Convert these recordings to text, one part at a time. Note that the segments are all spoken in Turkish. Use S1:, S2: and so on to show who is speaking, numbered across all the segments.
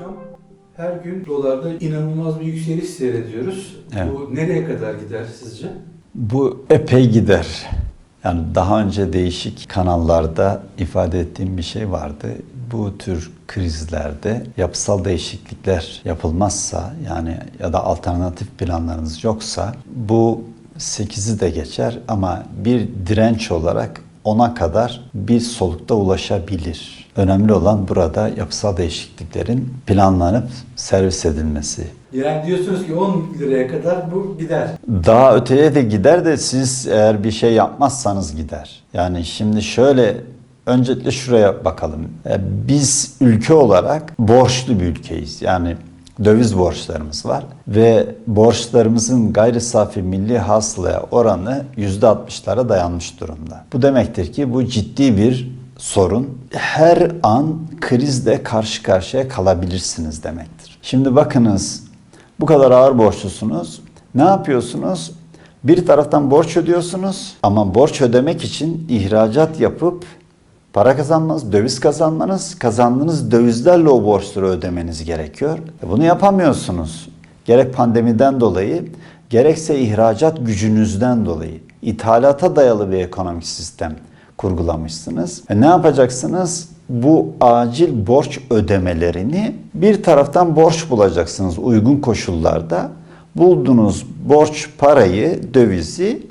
S1: Hocam her gün dolarda inanılmaz bir yükseliş seyrediyoruz.
S2: Evet.
S1: Bu nereye kadar gider sizce?
S2: Bu epey gider. Yani daha önce değişik kanallarda ifade ettiğim bir şey vardı. Bu tür krizlerde yapısal değişiklikler yapılmazsa yani ya da alternatif planlarınız yoksa bu 8'i de geçer ama bir direnç olarak ona kadar bir solukta ulaşabilir. Önemli olan burada yapısal değişikliklerin planlanıp servis edilmesi.
S1: Yani diyorsunuz ki 10 liraya kadar bu gider.
S2: Daha öteye de gider de siz eğer bir şey yapmazsanız gider. Yani şimdi şöyle öncelikle şuraya bakalım. E, Biz ülke olarak borçlu bir ülkeyiz. Yani döviz borçlarımız var ve borçlarımızın gayri safi milli hasılaya oranı %60'lara dayanmış durumda. Bu demektir ki bu ciddi bir sorun. Her an krizle karşı karşıya kalabilirsiniz demektir. Şimdi bakınız bu kadar ağır borçlusunuz. Ne yapıyorsunuz? Bir taraftan borç ödüyorsunuz ama borç ödemek için ihracat yapıp para kazanmanız, döviz kazanmanız, kazandığınız dövizlerle o borçları ödemeniz gerekiyor. E Bunu yapamıyorsunuz. Gerek pandemiden dolayı, gerekse ihracat gücünüzden dolayı. İthalata dayalı bir ekonomik sistem kurgulamışsınız. E ne yapacaksınız? Bu acil borç ödemelerini bir taraftan borç bulacaksınız uygun koşullarda. Bulduğunuz borç parayı, dövizi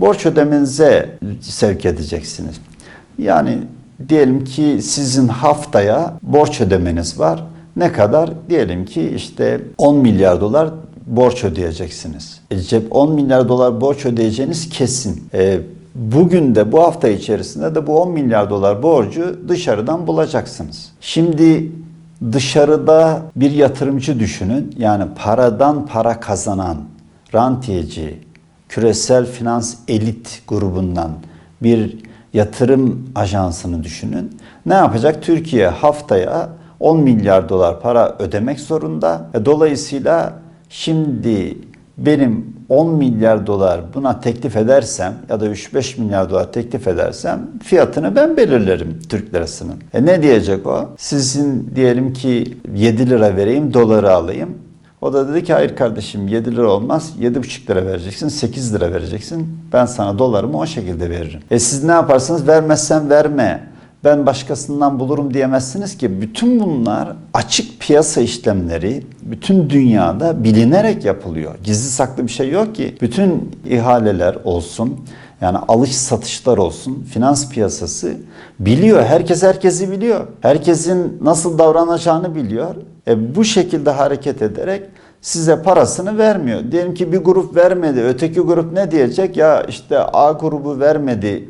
S2: borç ödemenize sevk edeceksiniz. Yani diyelim ki sizin haftaya borç ödemeniz var. Ne kadar? Diyelim ki işte 10 milyar dolar borç ödeyeceksiniz. E, cep 10 milyar dolar borç ödeyeceğiniz kesin. E, bugün de bu hafta içerisinde de bu 10 milyar dolar borcu dışarıdan bulacaksınız. Şimdi dışarıda bir yatırımcı düşünün. Yani paradan para kazanan rantiyeci, küresel finans elit grubundan bir yatırım ajansını düşünün. Ne yapacak? Türkiye haftaya 10 milyar dolar para ödemek zorunda. E, Dolayısıyla şimdi benim 10 milyar dolar buna teklif edersem ya da 3-5 milyar dolar teklif edersem fiyatını ben belirlerim Türk lirasının. E ne diyecek o? Sizin diyelim ki 7 lira vereyim doları alayım. O da dedi ki hayır kardeşim 7 lira olmaz 7,5 lira vereceksin 8 lira vereceksin. Ben sana dolarımı o şekilde veririm. E siz ne yaparsınız vermezsen verme. Ben başkasından bulurum diyemezsiniz ki bütün bunlar açık piyasa işlemleri bütün dünyada bilinerek yapılıyor. Gizli saklı bir şey yok ki. Bütün ihaleler olsun yani alış satışlar olsun finans piyasası biliyor. Herkes herkesi biliyor. Herkesin nasıl davranacağını biliyor. E bu şekilde hareket ederek size parasını vermiyor. Diyelim ki bir grup vermedi. Öteki grup ne diyecek? Ya işte A grubu vermedi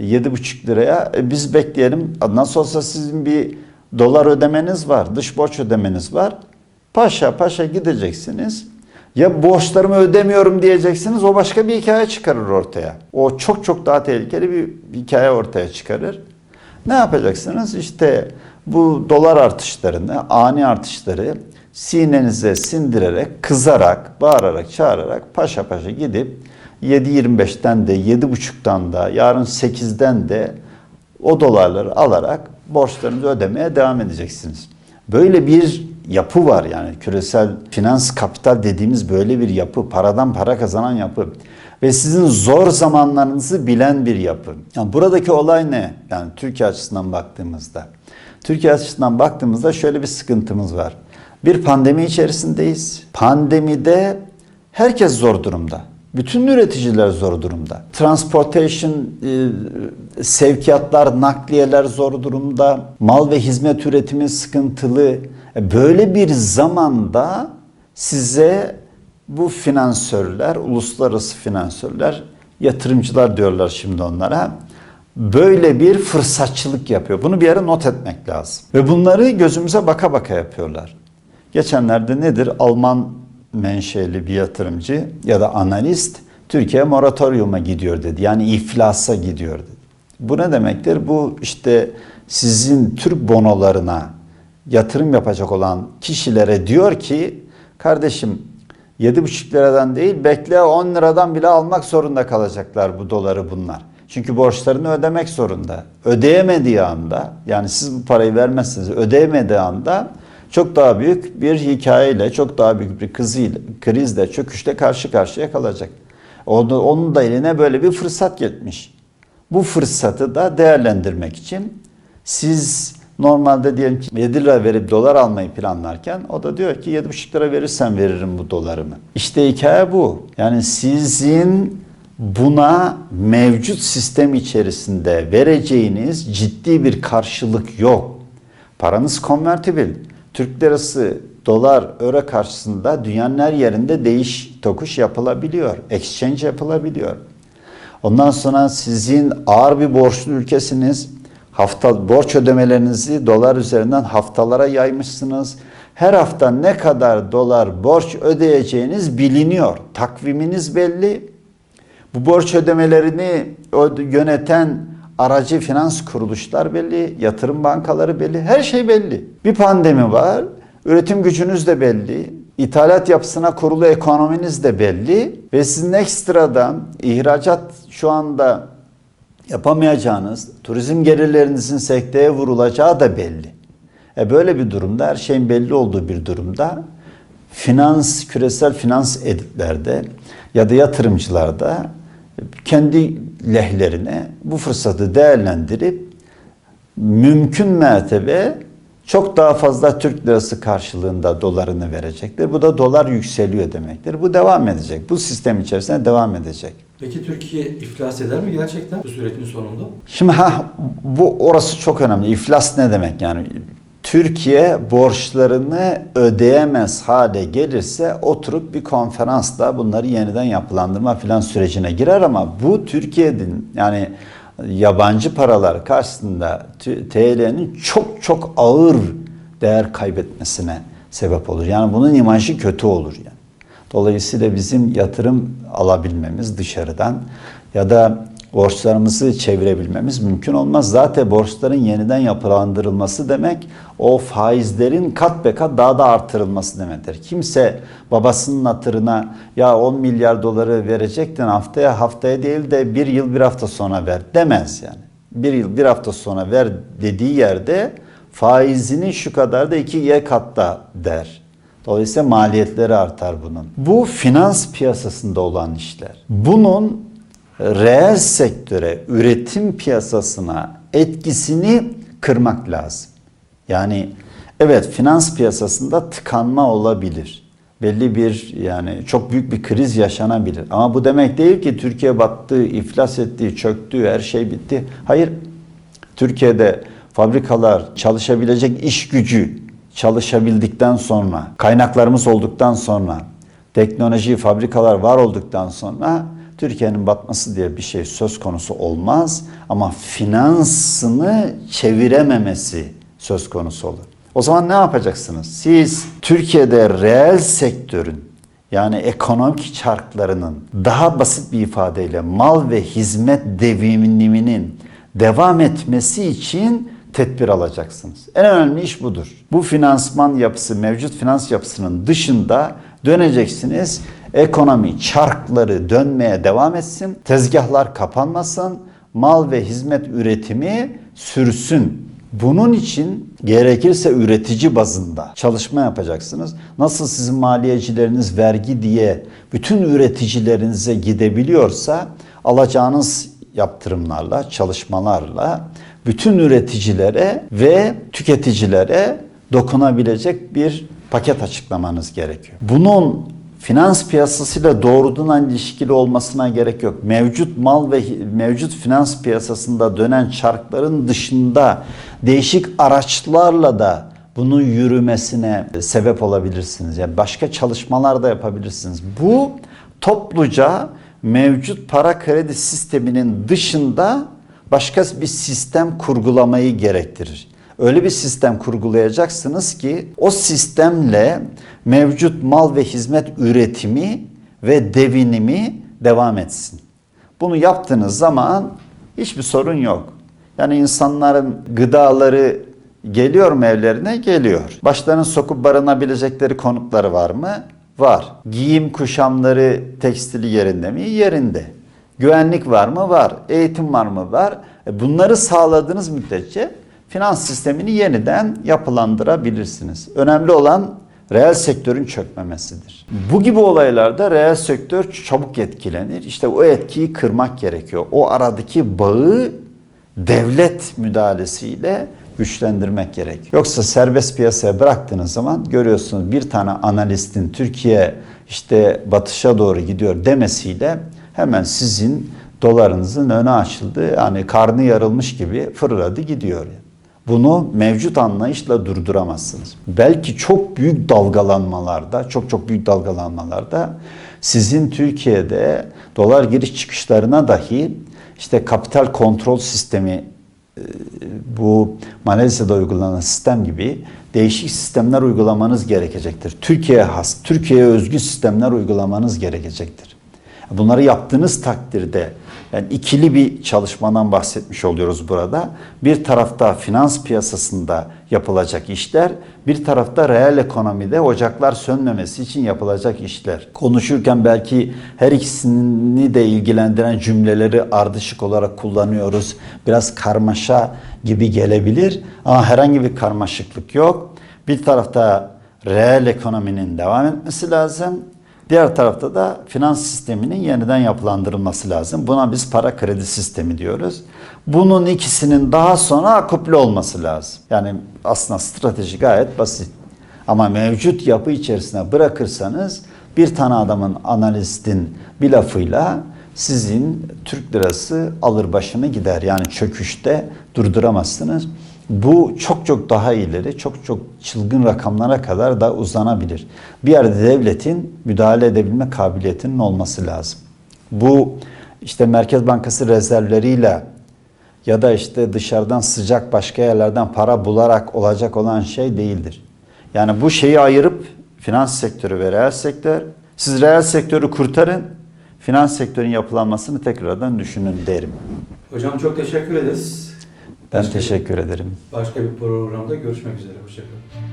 S2: 7,5 liraya. E biz bekleyelim. Nasıl olsa sizin bir dolar ödemeniz var. Dış borç ödemeniz var. Paşa paşa gideceksiniz. Ya borçlarımı ödemiyorum diyeceksiniz. O başka bir hikaye çıkarır ortaya. O çok çok daha tehlikeli bir hikaye ortaya çıkarır. Ne yapacaksınız? İşte bu dolar artışlarını, ani artışları sinenize sindirerek, kızarak, bağırarak, çağırarak paşa paşa gidip 7.25'ten de 7.5'tan da yarın 8'den de o dolarları alarak borçlarınızı ödemeye devam edeceksiniz. Böyle bir yapı var yani küresel finans kapital dediğimiz böyle bir yapı, paradan para kazanan yapı ve sizin zor zamanlarınızı bilen bir yapı. Yani buradaki olay ne? Yani Türkiye açısından baktığımızda. Türkiye açısından baktığımızda şöyle bir sıkıntımız var. Bir pandemi içerisindeyiz. Pandemide herkes zor durumda. Bütün üreticiler zor durumda. Transportation, e, sevkiyatlar, nakliyeler zor durumda. Mal ve hizmet üretimi sıkıntılı. E, Böyle bir zamanda size bu finansörler, uluslararası finansörler, yatırımcılar diyorlar şimdi onlara. Böyle bir fırsatçılık yapıyor. Bunu bir yere not etmek lazım. Ve bunları gözümüze baka baka yapıyorlar. Geçenlerde nedir? Alman menşeli bir yatırımcı ya da analist Türkiye moratoryuma gidiyor dedi. Yani iflasa gidiyor dedi. Bu ne demektir? Bu işte sizin Türk bonolarına yatırım yapacak olan kişilere diyor ki kardeşim 7,5 liradan değil bekle 10 liradan bile almak zorunda kalacaklar bu doları bunlar. Çünkü borçlarını ödemek zorunda. Ödeyemediği anda yani siz bu parayı vermezseniz ödeyemediği anda çok daha büyük bir hikayeyle, çok daha büyük bir kızıyla, krizle, çöküşle karşı karşıya kalacak. Onu, onun da eline böyle bir fırsat geçmiş. Bu fırsatı da değerlendirmek için siz normalde diyelim ki 7 lira verip dolar almayı planlarken o da diyor ki 7,5 lira verirsen veririm bu dolarımı. İşte hikaye bu. Yani sizin buna mevcut sistem içerisinde vereceğiniz ciddi bir karşılık yok. Paranız konvertibil. Türk lirası, dolar, euro karşısında dünyanın her yerinde değiş tokuş yapılabiliyor. Exchange yapılabiliyor. Ondan sonra sizin ağır bir borçlu ülkesiniz. Hafta borç ödemelerinizi dolar üzerinden haftalara yaymışsınız. Her hafta ne kadar dolar borç ödeyeceğiniz biliniyor. Takviminiz belli. Bu borç ödemelerini yöneten aracı finans kuruluşlar belli, yatırım bankaları belli, her şey belli. Bir pandemi var, üretim gücünüz de belli, ithalat yapısına kurulu ekonominiz de belli ve sizin ekstradan ihracat şu anda yapamayacağınız, turizm gelirlerinizin sekteye vurulacağı da belli. E böyle bir durumda, her şeyin belli olduğu bir durumda finans, küresel finans editlerde ya da yatırımcılarda kendi lehlerine bu fırsatı değerlendirip mümkün mertebe çok daha fazla Türk lirası karşılığında dolarını verecektir. Bu da dolar yükseliyor demektir. Bu devam edecek. Bu sistem içerisinde devam edecek.
S1: Peki Türkiye iflas eder mi gerçekten bu sürecin sonunda?
S2: Şimdi ha bu orası çok önemli. İflas ne demek yani? Türkiye borçlarını ödeyemez hale gelirse oturup bir konferansla bunları yeniden yapılandırma filan sürecine girer ama bu Türkiye'nin yani yabancı paralar karşısında TL'nin çok çok ağır değer kaybetmesine sebep olur. Yani bunun imajı kötü olur yani. Dolayısıyla bizim yatırım alabilmemiz dışarıdan ya da borçlarımızı çevirebilmemiz mümkün olmaz. Zaten borçların yeniden yapılandırılması demek o faizlerin kat be kat daha da artırılması demektir. Kimse babasının hatırına ya 10 milyar doları verecektin haftaya haftaya değil de bir yıl bir hafta sonra ver demez yani. Bir yıl bir hafta sonra ver dediği yerde faizini şu kadar da iki y katta der. Dolayısıyla maliyetleri artar bunun. Bu finans piyasasında olan işler. Bunun reel sektöre, üretim piyasasına etkisini kırmak lazım. Yani evet finans piyasasında tıkanma olabilir. Belli bir yani çok büyük bir kriz yaşanabilir. Ama bu demek değil ki Türkiye battı, iflas etti, çöktü, her şey bitti. Hayır. Türkiye'de fabrikalar, çalışabilecek iş gücü çalışabildikten sonra, kaynaklarımız olduktan sonra, teknoloji, fabrikalar var olduktan sonra Türkiye'nin batması diye bir şey söz konusu olmaz ama finansını çevirememesi söz konusu olur. O zaman ne yapacaksınız? Siz Türkiye'de reel sektörün yani ekonomik çarklarının daha basit bir ifadeyle mal ve hizmet devriminin devam etmesi için tedbir alacaksınız. En önemli iş budur. Bu finansman yapısı, mevcut finans yapısının dışında döneceksiniz. Ekonomi çarkları dönmeye devam etsin. Tezgahlar kapanmasın. Mal ve hizmet üretimi sürsün. Bunun için gerekirse üretici bazında çalışma yapacaksınız. Nasıl sizin maliyecileriniz vergi diye bütün üreticilerinize gidebiliyorsa alacağınız yaptırımlarla, çalışmalarla bütün üreticilere ve tüketicilere dokunabilecek bir paket açıklamanız gerekiyor. Bunun finans piyasasıyla doğrudan ilişkili olmasına gerek yok. Mevcut mal ve mevcut finans piyasasında dönen çarkların dışında değişik araçlarla da bunun yürümesine sebep olabilirsiniz. Yani başka çalışmalar da yapabilirsiniz. Bu topluca mevcut para kredi sisteminin dışında başka bir sistem kurgulamayı gerektirir. Öyle bir sistem kurgulayacaksınız ki o sistemle mevcut mal ve hizmet üretimi ve devinimi devam etsin. Bunu yaptığınız zaman hiçbir sorun yok. Yani insanların gıdaları geliyor mu evlerine? Geliyor. Başlarını sokup barınabilecekleri konutları var mı? Var. Giyim kuşamları tekstili yerinde mi? Yerinde. Güvenlik var mı? Var. Eğitim var mı? Var. E bunları sağladığınız müddetçe finans sistemini yeniden yapılandırabilirsiniz. Önemli olan reel sektörün çökmemesidir. Bu gibi olaylarda reel sektör çabuk etkilenir. İşte o etkiyi kırmak gerekiyor. O aradaki bağı devlet müdahalesiyle güçlendirmek gerek. Yoksa serbest piyasaya bıraktığınız zaman görüyorsunuz bir tane analistin Türkiye işte batışa doğru gidiyor demesiyle hemen sizin dolarınızın önü açıldı. Yani karnı yarılmış gibi fırladı gidiyor. Bunu mevcut anlayışla durduramazsınız. Belki çok büyük dalgalanmalarda, çok çok büyük dalgalanmalarda sizin Türkiye'de dolar giriş çıkışlarına dahi işte kapital kontrol sistemi e, bu Malezya'da uygulanan sistem gibi değişik sistemler uygulamanız gerekecektir. Türkiye'ye has, Türkiye'ye özgü sistemler uygulamanız gerekecektir. Bunları yaptığınız takdirde yani ikili bir çalışmadan bahsetmiş oluyoruz burada. Bir tarafta finans piyasasında yapılacak işler, bir tarafta reel ekonomide ocaklar sönmemesi için yapılacak işler. Konuşurken belki her ikisini de ilgilendiren cümleleri ardışık olarak kullanıyoruz. Biraz karmaşa gibi gelebilir ama herhangi bir karmaşıklık yok. Bir tarafta reel ekonominin devam etmesi lazım. Diğer tarafta da finans sisteminin yeniden yapılandırılması lazım. Buna biz para kredi sistemi diyoruz. Bunun ikisinin daha sonra akuple olması lazım. Yani aslında strateji gayet basit. Ama mevcut yapı içerisine bırakırsanız bir tane adamın analistin bir lafıyla sizin Türk lirası alır başını gider. Yani çöküşte durduramazsınız. Bu çok çok daha ileri, çok çok çılgın rakamlara kadar da uzanabilir. Bir yerde devletin müdahale edebilme kabiliyetinin olması lazım. Bu işte Merkez Bankası rezervleriyle ya da işte dışarıdan sıcak başka yerlerden para bularak olacak olan şey değildir. Yani bu şeyi ayırıp finans sektörü ve reel sektör, siz reel sektörü kurtarın, finans sektörün yapılanmasını tekrardan düşünün derim.
S1: Hocam çok teşekkür ederiz.
S2: Ben teşekkür ederim.
S1: Başka bir programda görüşmek üzere. Hoşçakalın.